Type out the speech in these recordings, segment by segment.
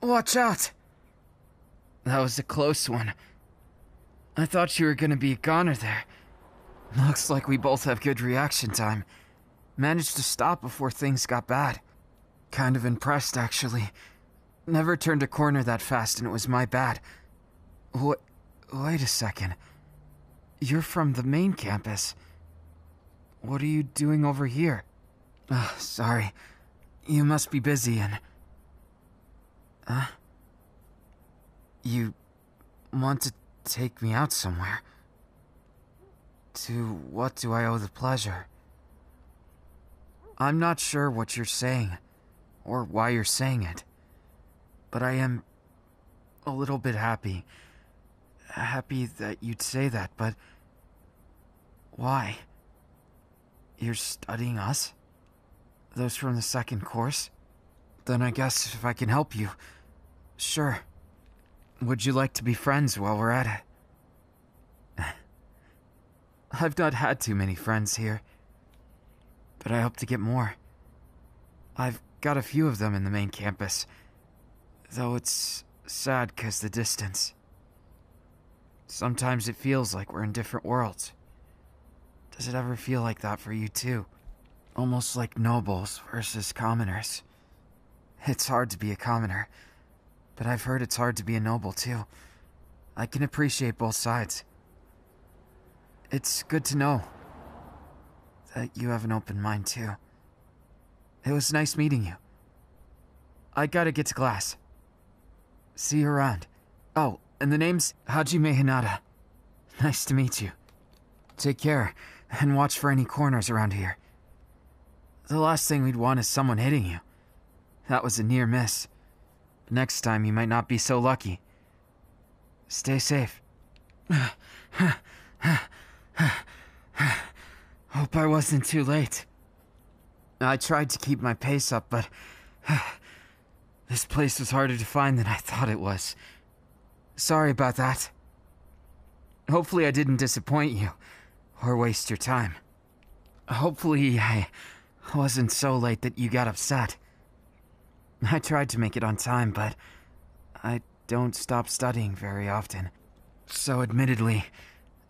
Watch out! That was a close one. I thought you were gonna be a goner there. Looks like we both have good reaction time. Managed to stop before things got bad. Kind of impressed, actually. Never turned a corner that fast, and it was my bad. What? Wait a second. You're from the main campus. What are you doing over here? Uh, sorry. You must be busy and. Huh? You want to take me out somewhere? To what do I owe the pleasure? I'm not sure what you're saying, or why you're saying it, but I am a little bit happy. Happy that you'd say that, but. Why? You're studying us? Those from the second course? Then I guess if I can help you. Sure. Would you like to be friends while we're at it? I've not had too many friends here, but I hope to get more. I've got a few of them in the main campus, though it's sad because the distance. Sometimes it feels like we're in different worlds. Does it ever feel like that for you too? Almost like nobles versus commoners. It's hard to be a commoner, but I've heard it's hard to be a noble too. I can appreciate both sides. It's good to know that you have an open mind too. It was nice meeting you. I gotta get to class. See you around. Oh, and the name's Hajime Hinata. Nice to meet you. Take care, and watch for any corners around here. The last thing we'd want is someone hitting you. That was a near miss. Next time you might not be so lucky. Stay safe. Hope I wasn't too late. I tried to keep my pace up, but this place was harder to find than I thought it was. Sorry about that. Hopefully, I didn't disappoint you or waste your time. Hopefully, I wasn't so late that you got upset. I tried to make it on time, but I don't stop studying very often. So, admittedly,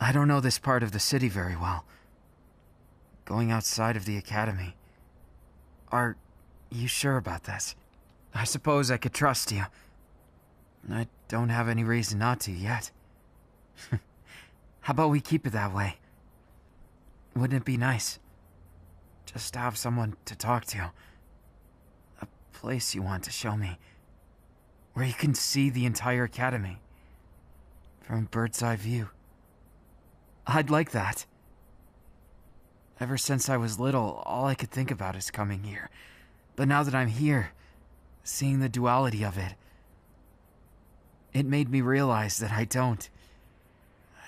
I don't know this part of the city very well. Going outside of the academy. Are you sure about this? I suppose I could trust you. I don't have any reason not to yet. How about we keep it that way? Wouldn't it be nice? Just to have someone to talk to. Place you want to show me. Where you can see the entire academy. From bird's eye view. I'd like that. Ever since I was little, all I could think about is coming here. But now that I'm here, seeing the duality of it, it made me realize that I don't.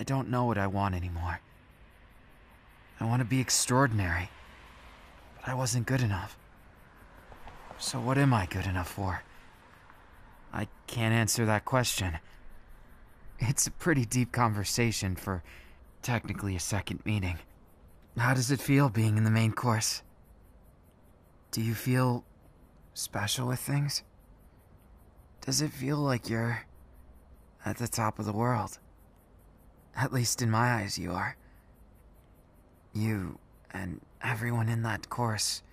I don't know what I want anymore. I want to be extraordinary, but I wasn't good enough. So, what am I good enough for? I can't answer that question. It's a pretty deep conversation for technically a second meeting. How does it feel being in the main course? Do you feel special with things? Does it feel like you're at the top of the world? At least in my eyes, you are. You and everyone in that course,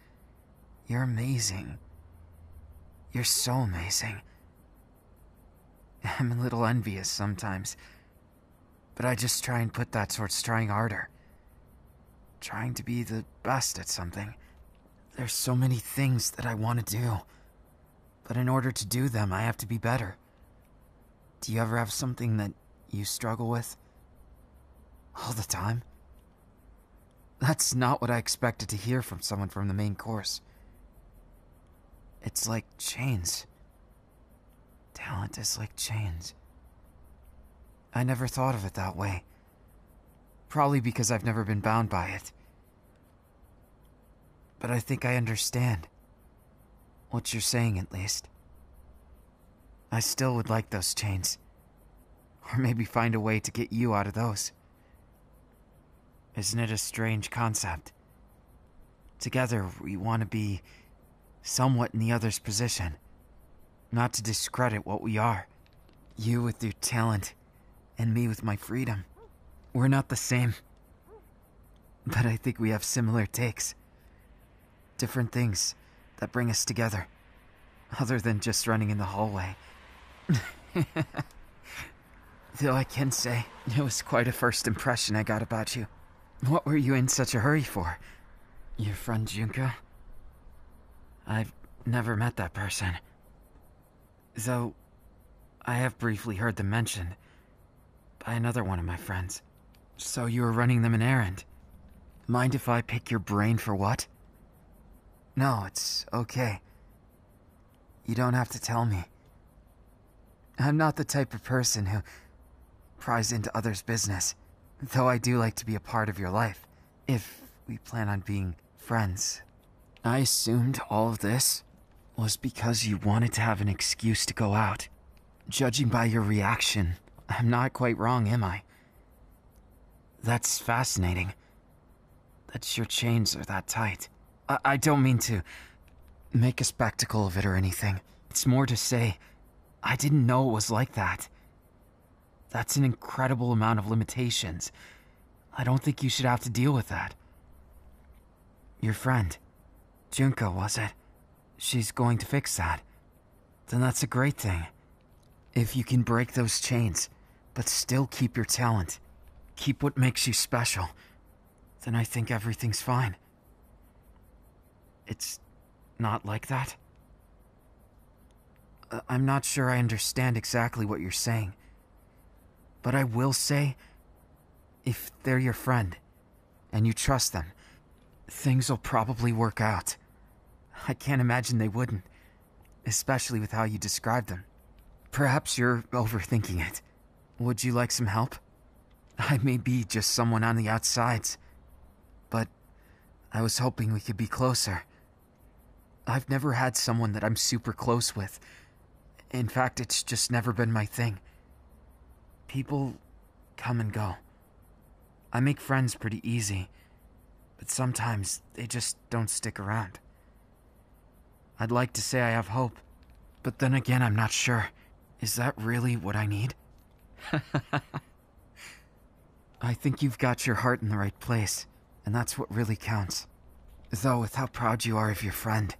you're amazing. You're so amazing. I'm a little envious sometimes, but I just try and put that towards trying harder trying to be the best at something. There's so many things that I want to do. But in order to do them, I have to be better. Do you ever have something that you struggle with? All the time? That's not what I expected to hear from someone from the main course. It's like chains. Talent is like chains. I never thought of it that way. Probably because I've never been bound by it. But I think I understand. What you're saying, at least. I still would like those chains. Or maybe find a way to get you out of those. Isn't it a strange concept? Together, we want to be somewhat in the other's position. Not to discredit what we are. You with your talent, and me with my freedom. We're not the same. But I think we have similar takes. Different things that bring us together. Other than just running in the hallway. Though I can say, it was quite a first impression I got about you. What were you in such a hurry for? Your friend Junko? I've never met that person. Though, I have briefly heard them mentioned by another one of my friends. So you were running them an errand. Mind if I pick your brain for what? No, it's okay. You don't have to tell me. I'm not the type of person who pries into others' business, though I do like to be a part of your life, if we plan on being friends. I assumed all of this was because you wanted to have an excuse to go out. Judging by your reaction, I'm not quite wrong, am I? That's fascinating. That your chains are that tight. I, I don't mean to make a spectacle of it or anything. It's more to say, I didn't know it was like that. That's an incredible amount of limitations. I don't think you should have to deal with that. Your friend, Junko, was it? She's going to fix that. Then that's a great thing. If you can break those chains, but still keep your talent, keep what makes you special, then I think everything's fine. It's not like that? Uh, I'm not sure I understand exactly what you're saying. But I will say, if they're your friend, and you trust them, things will probably work out. I can't imagine they wouldn't, especially with how you describe them. Perhaps you're overthinking it. Would you like some help? I may be just someone on the outsides, but I was hoping we could be closer. I've never had someone that I'm super close with. In fact, it's just never been my thing. People come and go. I make friends pretty easy, but sometimes they just don't stick around. I'd like to say I have hope, but then again, I'm not sure. Is that really what I need? I think you've got your heart in the right place, and that's what really counts. Though, with how proud you are of your friend,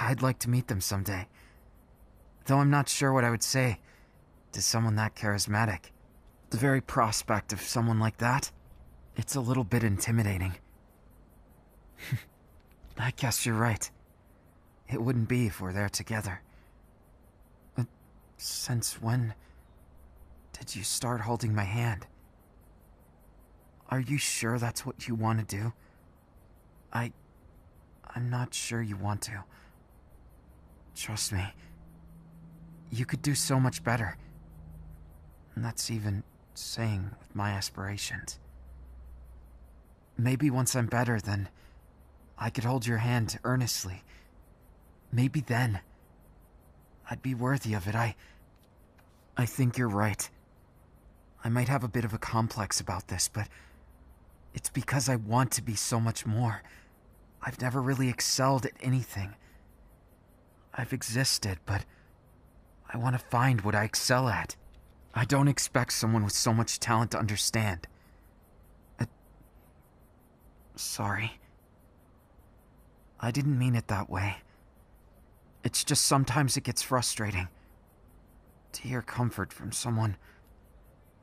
I'd like to meet them someday. Though I'm not sure what I would say to someone that charismatic. The very prospect of someone like that, it's a little bit intimidating. I guess you're right. It wouldn't be if we're there together. But since when did you start holding my hand? Are you sure that's what you want to do? I. I'm not sure you want to. Trust me. You could do so much better. And that's even saying with my aspirations. Maybe once I'm better, then I could hold your hand earnestly. Maybe then I'd be worthy of it. I. I think you're right. I might have a bit of a complex about this, but it's because I want to be so much more. I've never really excelled at anything. I've existed, but I want to find what I excel at. I don't expect someone with so much talent to understand. Uh, sorry. I didn't mean it that way. It's just sometimes it gets frustrating to hear comfort from someone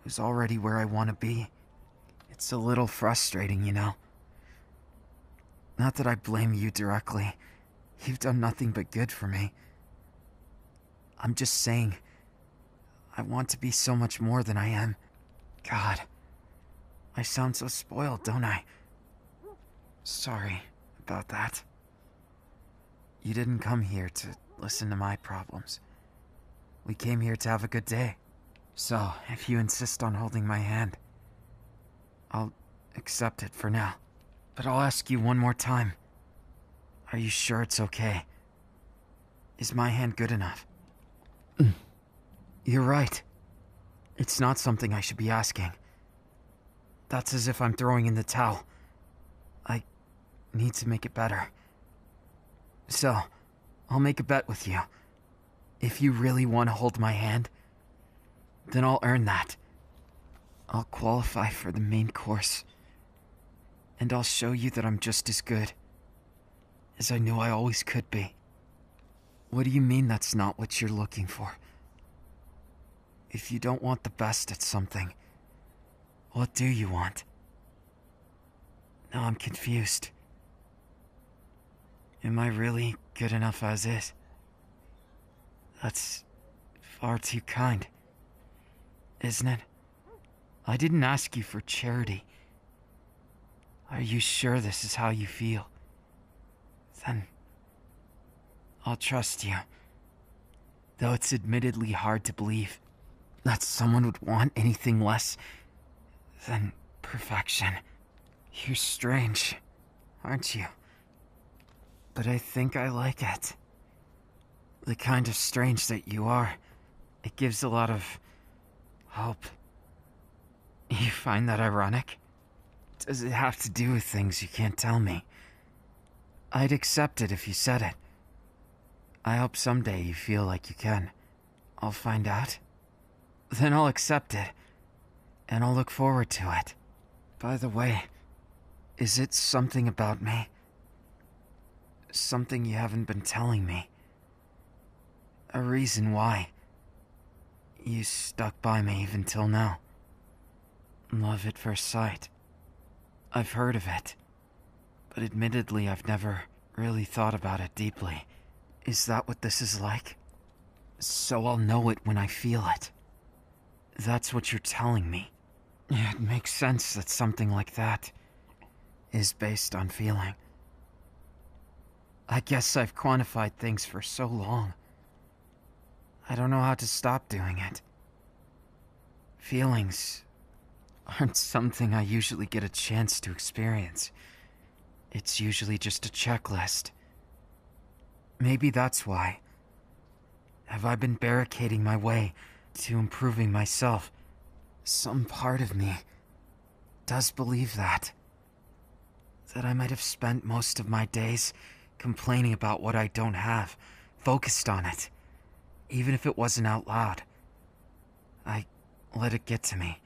who's already where I want to be. It's a little frustrating, you know. Not that I blame you directly. You've done nothing but good for me. I'm just saying, I want to be so much more than I am. God, I sound so spoiled, don't I? Sorry about that. You didn't come here to listen to my problems. We came here to have a good day. So, if you insist on holding my hand, I'll accept it for now. But I'll ask you one more time. Are you sure it's okay? Is my hand good enough? Mm. You're right. It's not something I should be asking. That's as if I'm throwing in the towel. I need to make it better. So, I'll make a bet with you. If you really want to hold my hand, then I'll earn that. I'll qualify for the main course. And I'll show you that I'm just as good as I knew I always could be. What do you mean that's not what you're looking for? If you don't want the best at something, what do you want? Now I'm confused. Am I really good enough as is? That's far too kind, isn't it? I didn't ask you for charity. Are you sure this is how you feel? Then I'll trust you. Though it's admittedly hard to believe that someone would want anything less than perfection. You're strange, aren't you? But I think I like it. The kind of strange that you are. It gives a lot of hope. You find that ironic? Does it have to do with things you can't tell me? I'd accept it if you said it. I hope someday you feel like you can. I'll find out. Then I'll accept it. And I'll look forward to it. By the way, is it something about me? Something you haven't been telling me? A reason why? You stuck by me even till now. Love at first sight. I've heard of it, but admittedly, I've never really thought about it deeply. Is that what this is like? So I'll know it when I feel it. That's what you're telling me. It makes sense that something like that is based on feeling. I guess I've quantified things for so long. I don't know how to stop doing it. Feelings aren't something I usually get a chance to experience. It's usually just a checklist. Maybe that's why. Have I been barricading my way to improving myself? Some part of me does believe that. That I might have spent most of my days complaining about what I don't have, focused on it, even if it wasn't out loud. I let it get to me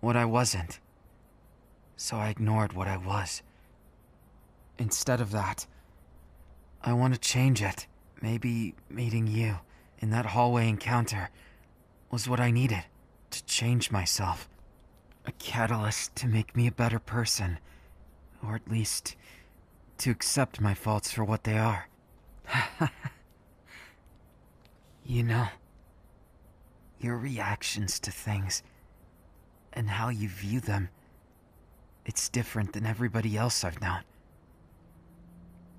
what I wasn't. So I ignored what I was. Instead of that, I want to change it. Maybe meeting you in that hallway encounter was what I needed to change myself. A catalyst to make me a better person. Or at least to accept my faults for what they are. you know, your reactions to things and how you view them. It's different than everybody else I've known.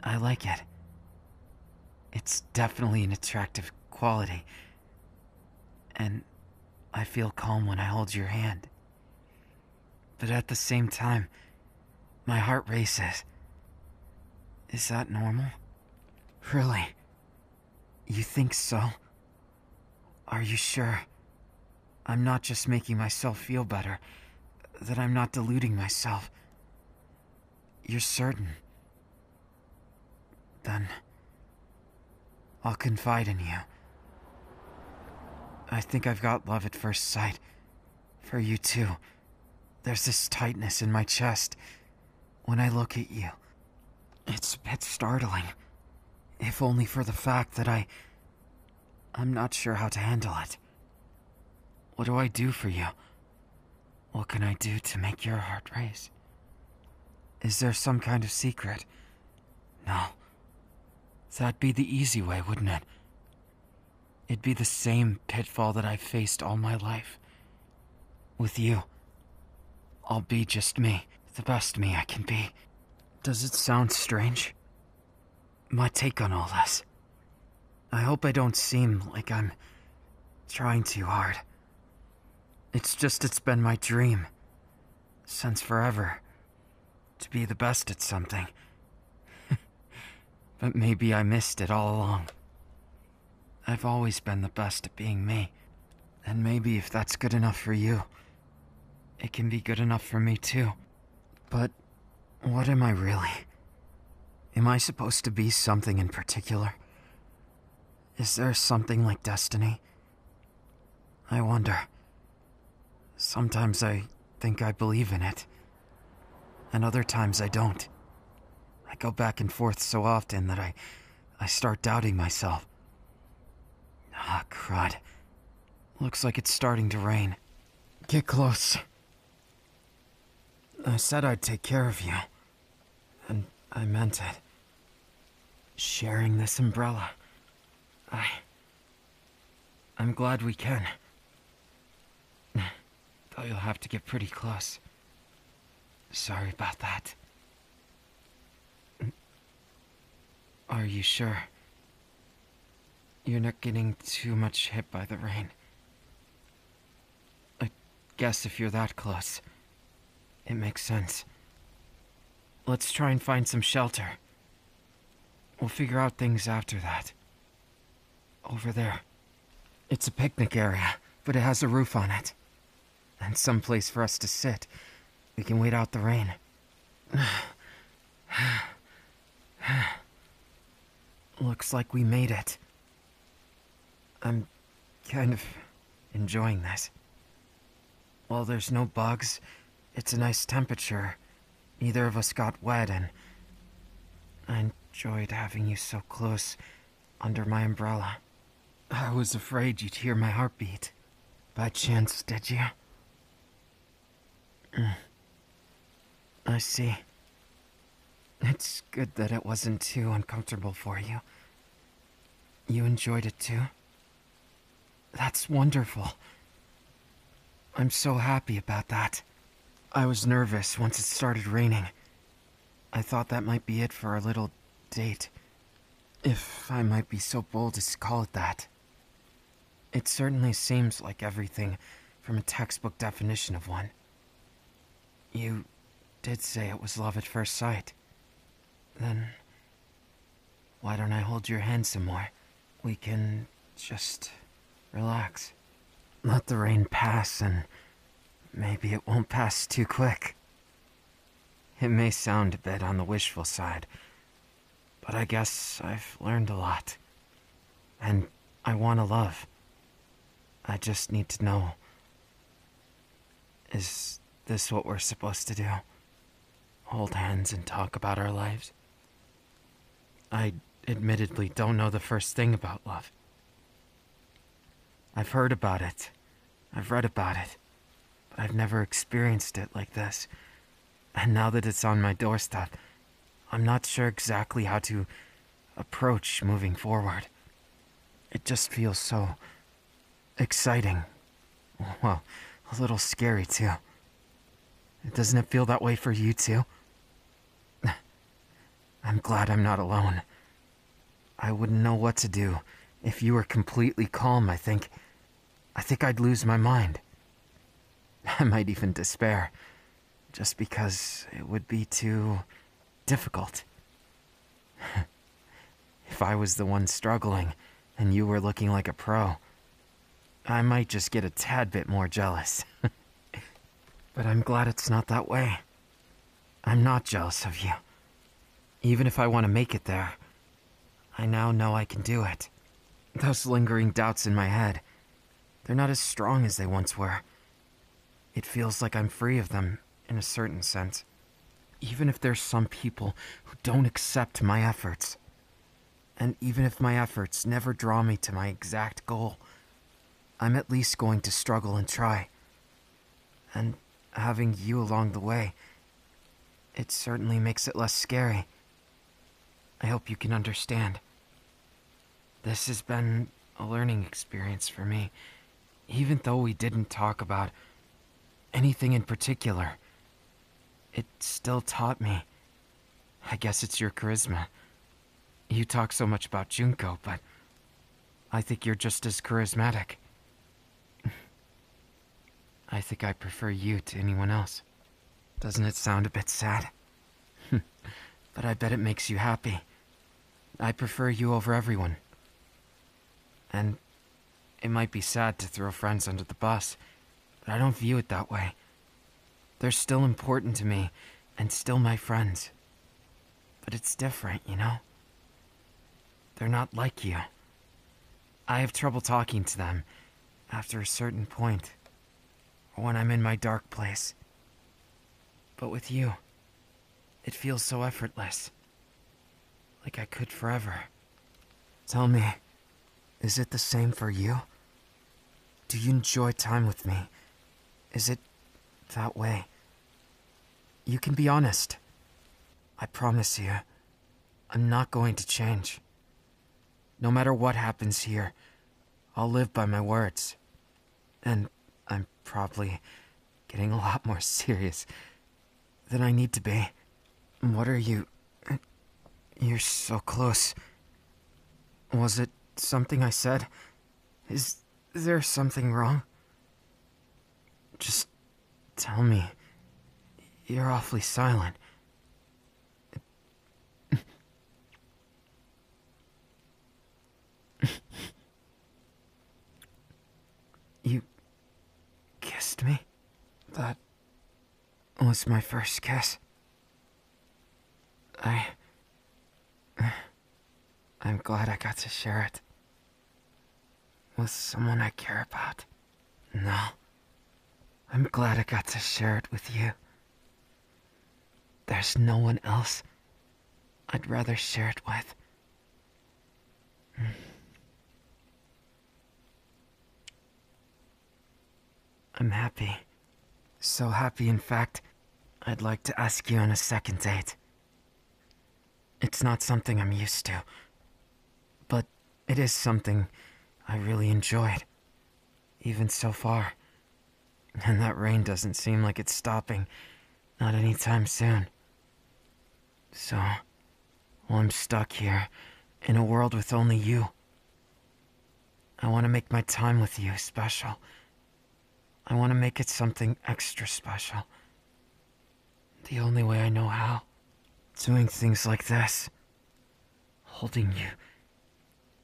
I like it. It's definitely an attractive quality. And I feel calm when I hold your hand. But at the same time, my heart races. Is that normal? Really? You think so? Are you sure? I'm not just making myself feel better, that I'm not deluding myself. You're certain. Then I'll confide in you. I think I've got love at first sight. For you too. There's this tightness in my chest when I look at you. It's a bit startling. If only for the fact that I. I'm not sure how to handle it. What do I do for you? What can I do to make your heart race? Is there some kind of secret? No. That'd be the easy way, wouldn't it? It'd be the same pitfall that I've faced all my life. With you, I'll be just me, the best me I can be. Does it sound strange? My take on all this. I hope I don't seem like I'm trying too hard. It's just it's been my dream. Since forever. To be the best at something. but maybe I missed it all along. I've always been the best at being me. And maybe if that's good enough for you, it can be good enough for me too. But what am I really? Am I supposed to be something in particular? Is there something like destiny? I wonder. Sometimes I think I believe in it, and other times I don't. I go back and forth so often that I, I start doubting myself. Ah, crud. Looks like it's starting to rain. Get close. I said I'd take care of you. I meant it. Sharing this umbrella. I. I'm glad we can. Though you'll have to get pretty close. Sorry about that. Are you sure? You're not getting too much hit by the rain. I guess if you're that close, it makes sense. Let's try and find some shelter. We'll figure out things after that. Over there. It's a picnic area, but it has a roof on it. And some place for us to sit. We can wait out the rain. Looks like we made it. I'm kind of enjoying this. While there's no bugs, it's a nice temperature. Neither of us got wet, and I enjoyed having you so close under my umbrella. I was afraid you'd hear my heartbeat. By chance, did you? Mm. I see. It's good that it wasn't too uncomfortable for you. You enjoyed it too? That's wonderful. I'm so happy about that. I was nervous once it started raining. I thought that might be it for our little date. If I might be so bold as to call it that. It certainly seems like everything from a textbook definition of one. You did say it was love at first sight. Then, why don't I hold your hand some more? We can just relax. Let the rain pass, and maybe it won't pass too quick. It may sound a bit on the wishful side, but I guess I've learned a lot. And I want to love. I just need to know. Is this what we're supposed to do? Hold hands and talk about our lives? I admittedly don't know the first thing about love. I've heard about it. I've read about it. I've never experienced it like this. And now that it's on my doorstep, I'm not sure exactly how to approach moving forward. It just feels so exciting. Well, a little scary too. Doesn't it feel that way for you too? I'm glad I'm not alone. I wouldn't know what to do if you were completely calm, I think. I think I'd lose my mind. I might even despair, just because it would be too difficult. if I was the one struggling and you were looking like a pro, I might just get a tad bit more jealous. but I'm glad it's not that way. I'm not jealous of you. Even if I want to make it there, I now know I can do it. Those lingering doubts in my head, they're not as strong as they once were. It feels like I'm free of them, in a certain sense. Even if there's some people who don't accept my efforts. And even if my efforts never draw me to my exact goal, I'm at least going to struggle and try. And having you along the way, it certainly makes it less scary. I hope you can understand. This has been a learning experience for me, even though we didn't talk about anything in particular. It still taught me. I guess it's your charisma. You talk so much about Junko, but I think you're just as charismatic. I think I prefer you to anyone else. Doesn't it sound a bit sad? but I bet it makes you happy. I prefer you over everyone. And it might be sad to throw friends under the bus, but I don't view it that way. They're still important to me, and still my friends. But it's different, you know? They're not like you. I have trouble talking to them after a certain point, or when I'm in my dark place. But with you, it feels so effortless. Like I could forever. Tell me, is it the same for you? Do you enjoy time with me? Is it that way? You can be honest. I promise you, I'm not going to change. No matter what happens here, I'll live by my words. And I'm probably getting a lot more serious than I need to be. What are you. You're so close. Was it something I said? Is there something wrong? Just tell me. You're awfully silent. you kissed me? That was my first kiss. I. I'm glad I got to share it. With someone I care about. No. I'm glad I got to share it with you. There's no one else I'd rather share it with. Hmm. I'm happy. So happy, in fact, I'd like to ask you on a second date. It's not something I'm used to, but it is something I really enjoyed, even so far. And that rain doesn't seem like it's stopping, not anytime soon. So, well, I'm stuck here, in a world with only you. I want to make my time with you special. I want to make it something extra special. The only way I know how. Doing things like this. Holding you.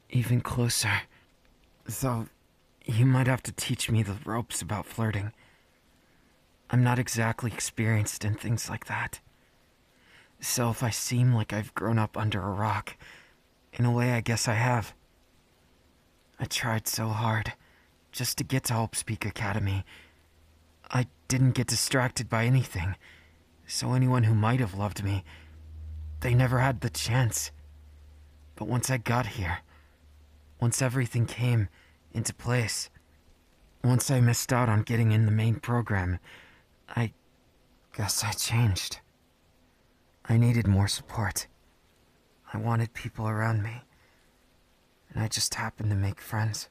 Even closer. Though, you might have to teach me the ropes about flirting. I'm not exactly experienced in things like that. So if I seem like I've grown up under a rock, in a way I guess I have. I tried so hard just to get to Hope Peak Academy. I didn't get distracted by anything, so anyone who might have loved me, they never had the chance. But once I got here, once everything came into place, once I missed out on getting in the main program, I guess I changed. I needed more support. I wanted people around me. And I just happened to make friends.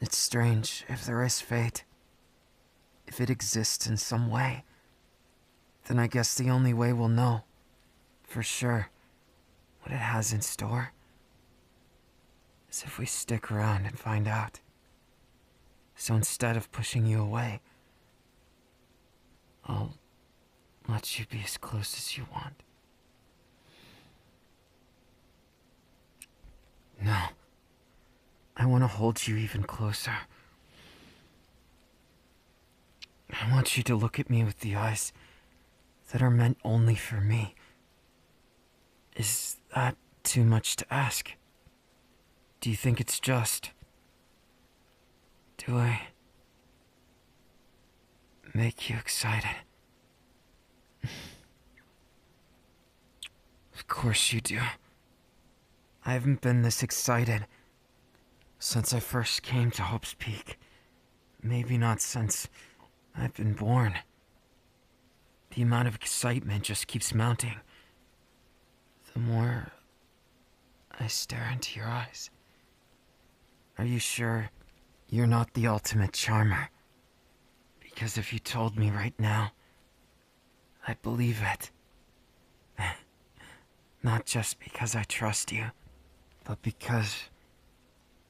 It's strange if there is fate. If it exists in some way. Then I guess the only way we'll know, for sure, what it has in store is if we stick around and find out. So instead of pushing you away, I'll let you be as close as you want. No. I want to hold you even closer. I want you to look at me with the eyes that are meant only for me. Is that too much to ask? Do you think it's just? Do I make you excited? Of course you do. I haven't been this excited since I first came to Hope's Peak. Maybe not since I've been born. The amount of excitement just keeps mounting. The more I stare into your eyes. Are you sure you're not the ultimate charmer? Because if you told me right now, I'd believe it. Not just because I trust you, but because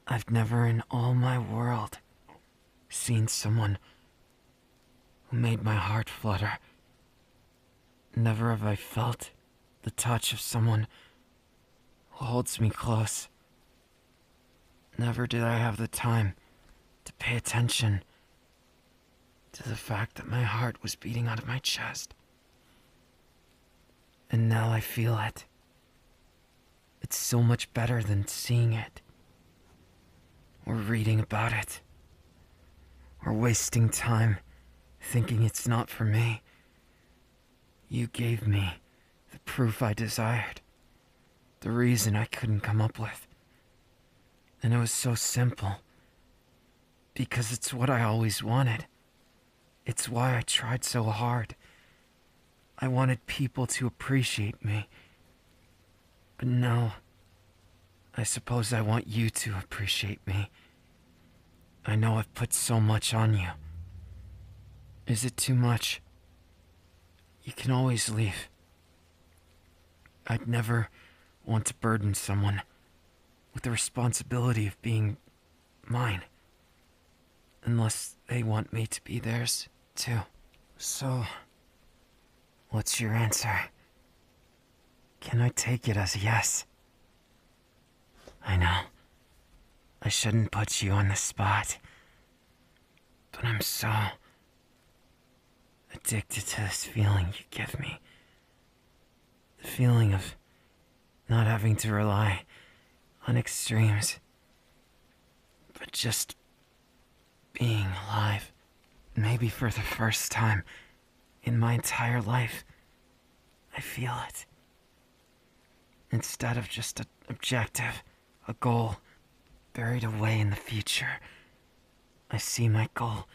I've never in all my world seen someone who made my heart flutter. Never have I felt the touch of someone who holds me close. Never did I have the time to pay attention to the fact that my heart was beating out of my chest. And now I feel it. It's so much better than seeing it. or reading about it, or wasting time thinking it's not for me. You gave me the proof I desired, the reason I couldn't come up with. And it was so simple. Because it's what I always wanted. It's why I tried so hard. I wanted people to appreciate me. But now, I suppose I want you to appreciate me. I know I've put so much on you. Is it too much? You can always leave. I'd never want to burden someone with the responsibility of being mine. Unless they want me to be theirs, too. So, what's your answer? Can I take it as a yes? I know. I shouldn't put you on the spot. But I'm so addicted to this feeling you give me. The feeling of not having to rely on extremes, but just being alive. Maybe for the first time in my entire life, I feel it. Instead of just an objective, a goal buried away in the future, I see my goal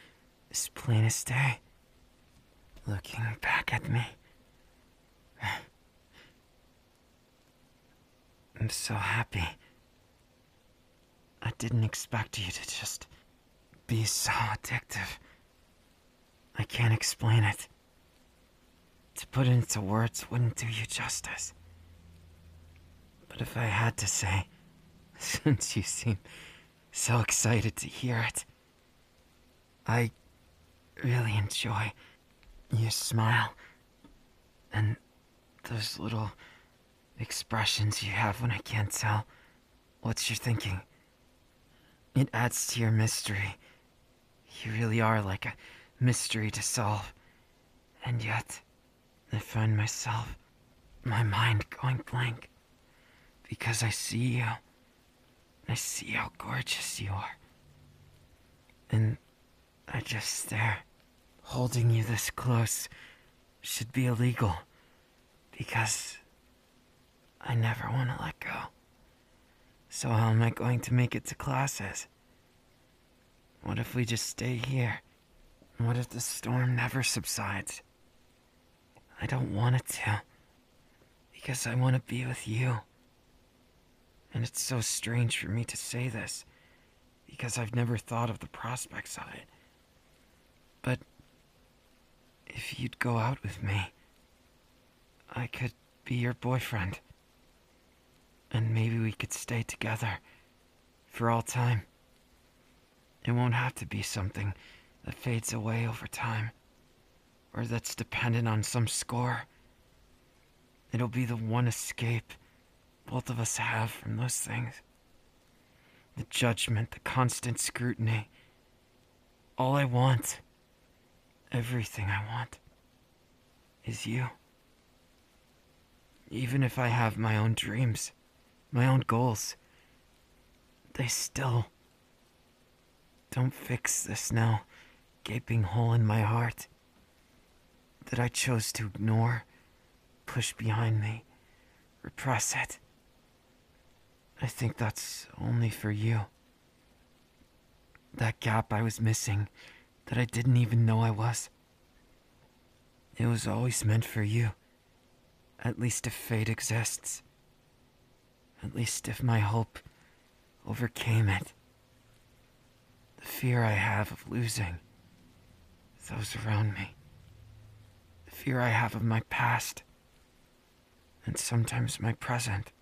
as plain as day looking back at me. I'm so happy. I didn't expect you to just be so addictive. I can't explain it. To put it into words wouldn't do you justice. But if I had to say, since you seem so excited to hear it, I really enjoy your smile. And those little expressions you have when I can't tell what you're thinking. It adds to your mystery. You really are like a mystery to solve. And yet, I find myself, my mind going blank. Because I see you. I see how gorgeous you are. And I just stare. Holding you this close should be illegal because I never want to let go. So, how am I going to make it to classes? What if we just stay here? What if the storm never subsides? I don't want it to. Because I want to be with you. And it's so strange for me to say this. Because I've never thought of the prospects of it. But if you'd go out with me, I could be your boyfriend. And maybe we could stay together for all time. It won't have to be something that fades away over time, or that's dependent on some score. It'll be the one escape both of us have from those things. The judgment, the constant scrutiny. All I want Everything I want is you. Even if I have my own dreams, my own goals, they still don't fix this now gaping hole in my heart that I chose to ignore, push behind me, repress it. I think that's only for you. That gap I was missing that I didn't even know I was. It was always meant for you. At least if fate exists. At least if my hope overcame it. The fear I have of losing those around me. The fear I have of my past. And sometimes my present.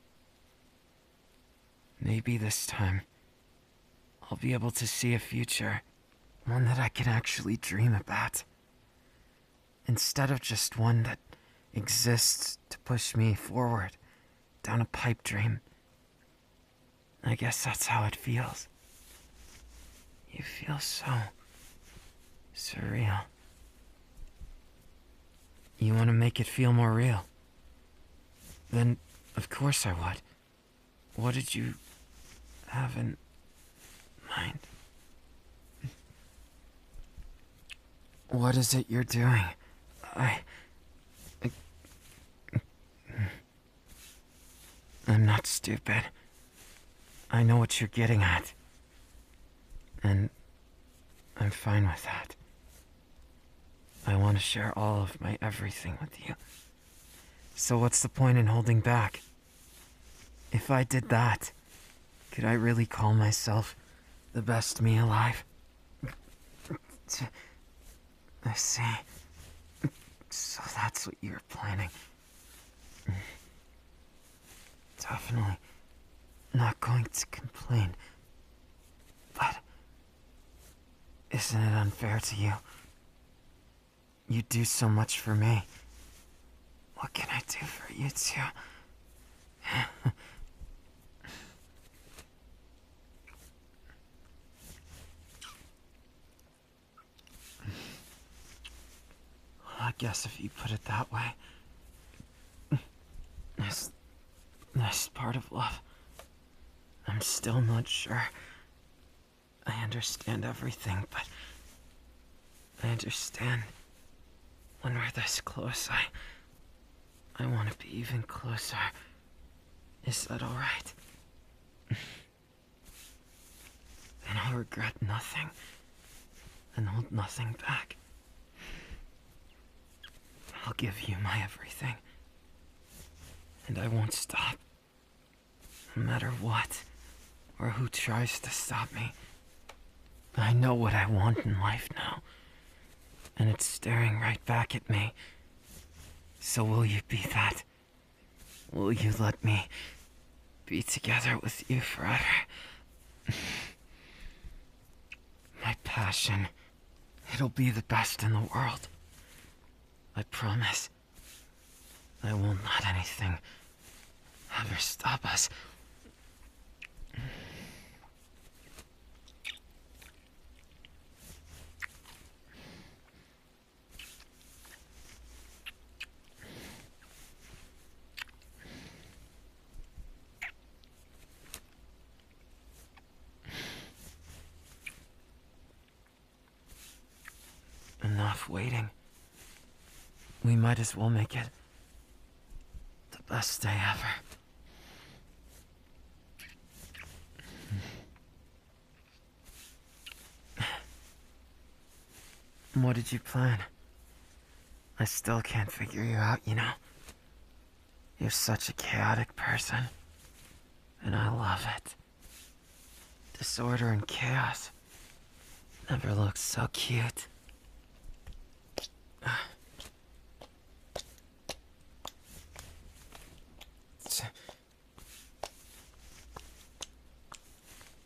Maybe this time I'll be able to see a future one that I can actually dream about. Instead of just one that exists to push me forward down a pipe dream. I guess that's how it feels. You feel so Surreal. You want to make it feel more real? Then, of course I would. What did you have in mind? What is it you're doing? I. I'm not stupid. I know what you're getting at. And I'm fine with that. I want to share all of my everything with you. So, what's the point in holding back? If I did that, could I really call myself the best me alive? I see. So that's what you're planning. Definitely not going to complain. But isn't it unfair to you? You do so much for me. What can I do for you too? I guess if you put it that way. This. this part of love. I'm still not sure. I understand everything, but. I understand when we're this close, I. I want to be even closer. Is that alright? then I'll regret nothing and hold nothing back. I'll give you my everything. And I won't stop. No matter what, or who tries to stop me. I know what I want in life now. And it's staring right back at me. So will you be that? Will you let me be together with you forever? My passion. It'll be the best in the world. I promise. I won't let anything ever stop us. Waiting. We might as well make it the best day ever. What did you plan? I still can't figure you out, you know? You're such a chaotic person. And I love it. Disorder and chaos never looked so cute.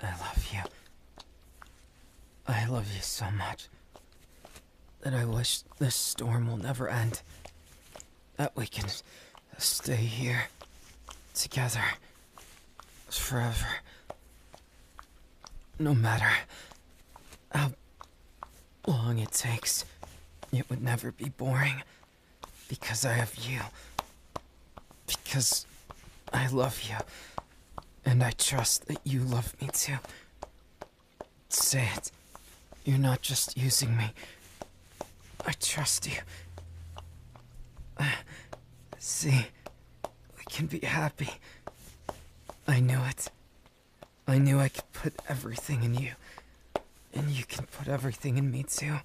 I love you. I love you so much that I wish this storm will never end. That we can stay here together forever. No matter how long it takes, it would never be boring because I have you. Because I love you. And I trust that you love me too. Say it. You're not just using me. I trust you. see, we can be happy. I knew it. I knew I could put everything in you. And you can put everything in me too.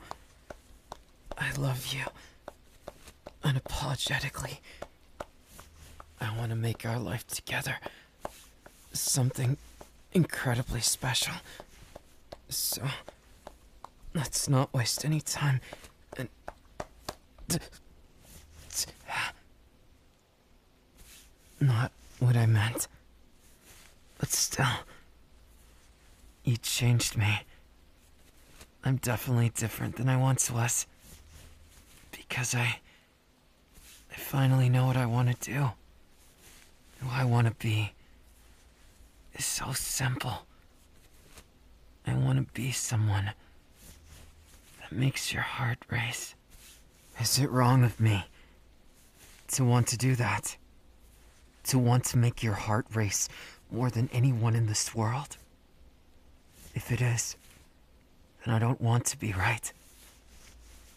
I love you. Unapologetically. I want to make our life together something incredibly special. So, let's not waste any time and. Not what I meant. But still. You changed me. I'm definitely different than I once was. Because I. I finally know what I want to do. Who I want to be is so simple. I want to be someone that makes your heart race. Is it wrong of me to want to do that? To want to make your heart race more than anyone in this world? If it is, then I don't want to be right.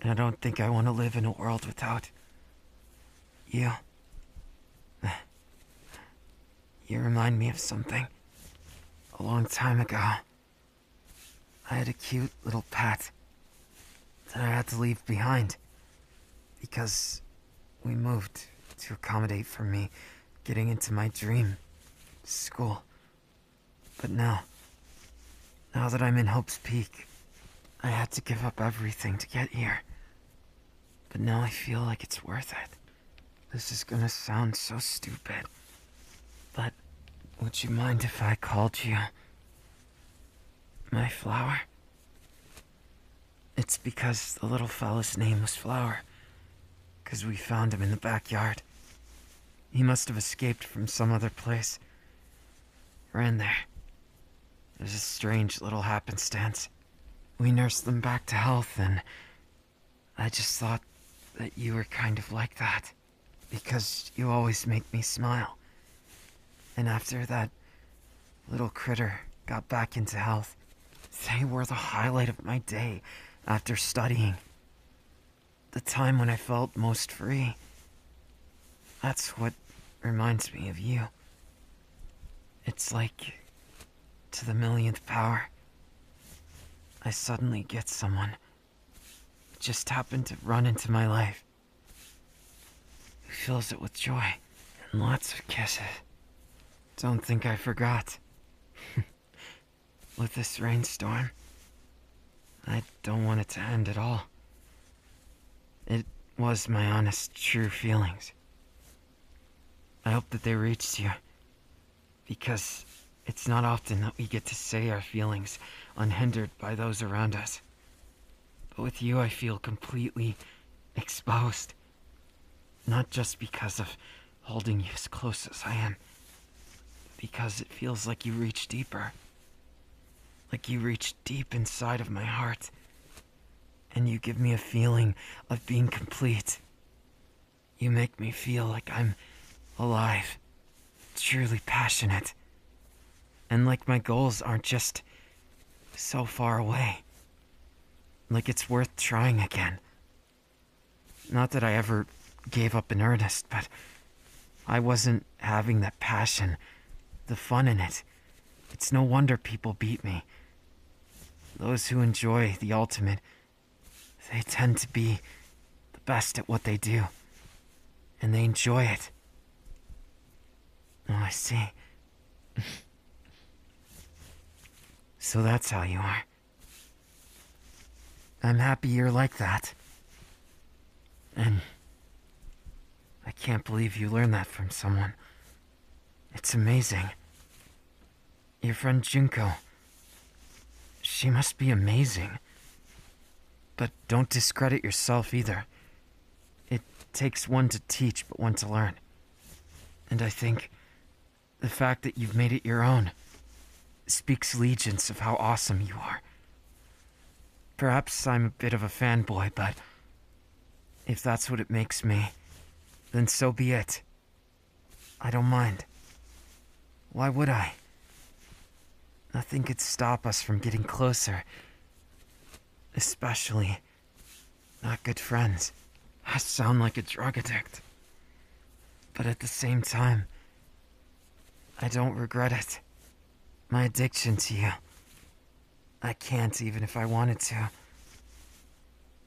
And I don't think I want to live in a world without you. You remind me of something. A long time ago, I had a cute little pet that I had to leave behind because we moved to accommodate for me getting into my dream school. But now, now that I'm in Hope's Peak, I had to give up everything to get here. But now I feel like it's worth it. This is gonna sound so stupid. But would you mind if I called you my flower? It's because the little fella's name was Flower. Because we found him in the backyard. He must have escaped from some other place. Ran there. It was a strange little happenstance. We nursed them back to health, and I just thought that you were kind of like that. Because you always make me smile. And after that little critter got back into health, they were the highlight of my day after studying. The time when I felt most free. That's what reminds me of you. It's like to the millionth power. I suddenly get someone who just happened to run into my life who fills it with joy and lots of kisses. Don't think I forgot. with this rainstorm, I don't want it to end at all. It was my honest, true feelings. I hope that they reached you. Because it's not often that we get to say our feelings unhindered by those around us. But with you, I feel completely exposed. Not just because of holding you as close as I am, because it feels like you reach deeper. Like you reach deep inside of my heart. And you give me a feeling of being complete. You make me feel like I'm alive, truly passionate. And like my goals aren't just so far away. Like it's worth trying again. Not that I ever gave up in earnest, but I wasn't having that passion, the fun in it. It's no wonder people beat me. Those who enjoy the ultimate, they tend to be the best at what they do. And they enjoy it. Oh, I see. so that's how you are. I'm happy you're like that. And I can't believe you learned that from someone. It's amazing. Your friend Junko. She must be amazing. But don't discredit yourself either. It takes one to teach, but one to learn. And I think the fact that you've made it your own speaks legions of how awesome you are. Perhaps I'm a bit of a fanboy, but if that's what it makes me, then so be it. I don't mind. Why would I? Nothing could stop us from getting closer. Especially not good friends. I sound like a drug addict. But at the same time, I don't regret it. My addiction to you. I can't even if I wanted to.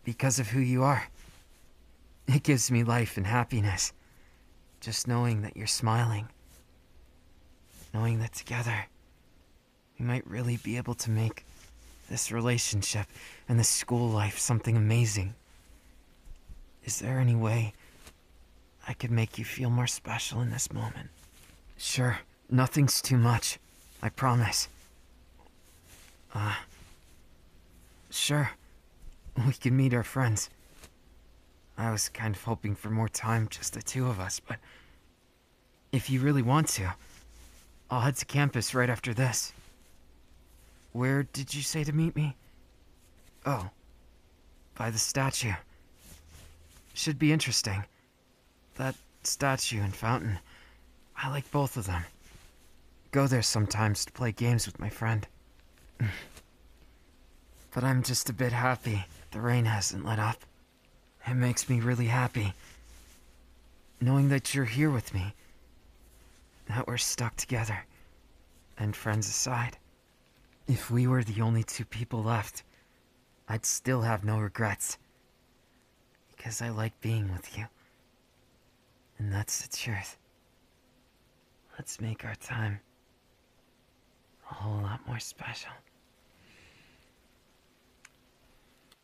Because of who you are. It gives me life and happiness. Just knowing that you're smiling. Knowing that together, we might really be able to make this relationship and this school life something amazing. Is there any way I could make you feel more special in this moment? Sure. Nothing's too much. I promise. Uh. Sure. We can meet our friends. I was kind of hoping for more time, just the two of us, but. If you really want to, I'll head to campus right after this. Where did you say to meet me? Oh. By the statue. Should be interesting. That statue and fountain. I like both of them go there sometimes to play games with my friend. but I'm just a bit happy the rain hasn't let up. It makes me really happy. Knowing that you're here with me. That we're stuck together. And friends aside. If we were the only two people left, I'd still have no regrets. Because I like being with you. And that's the truth. Let's make our time a whole lot more special.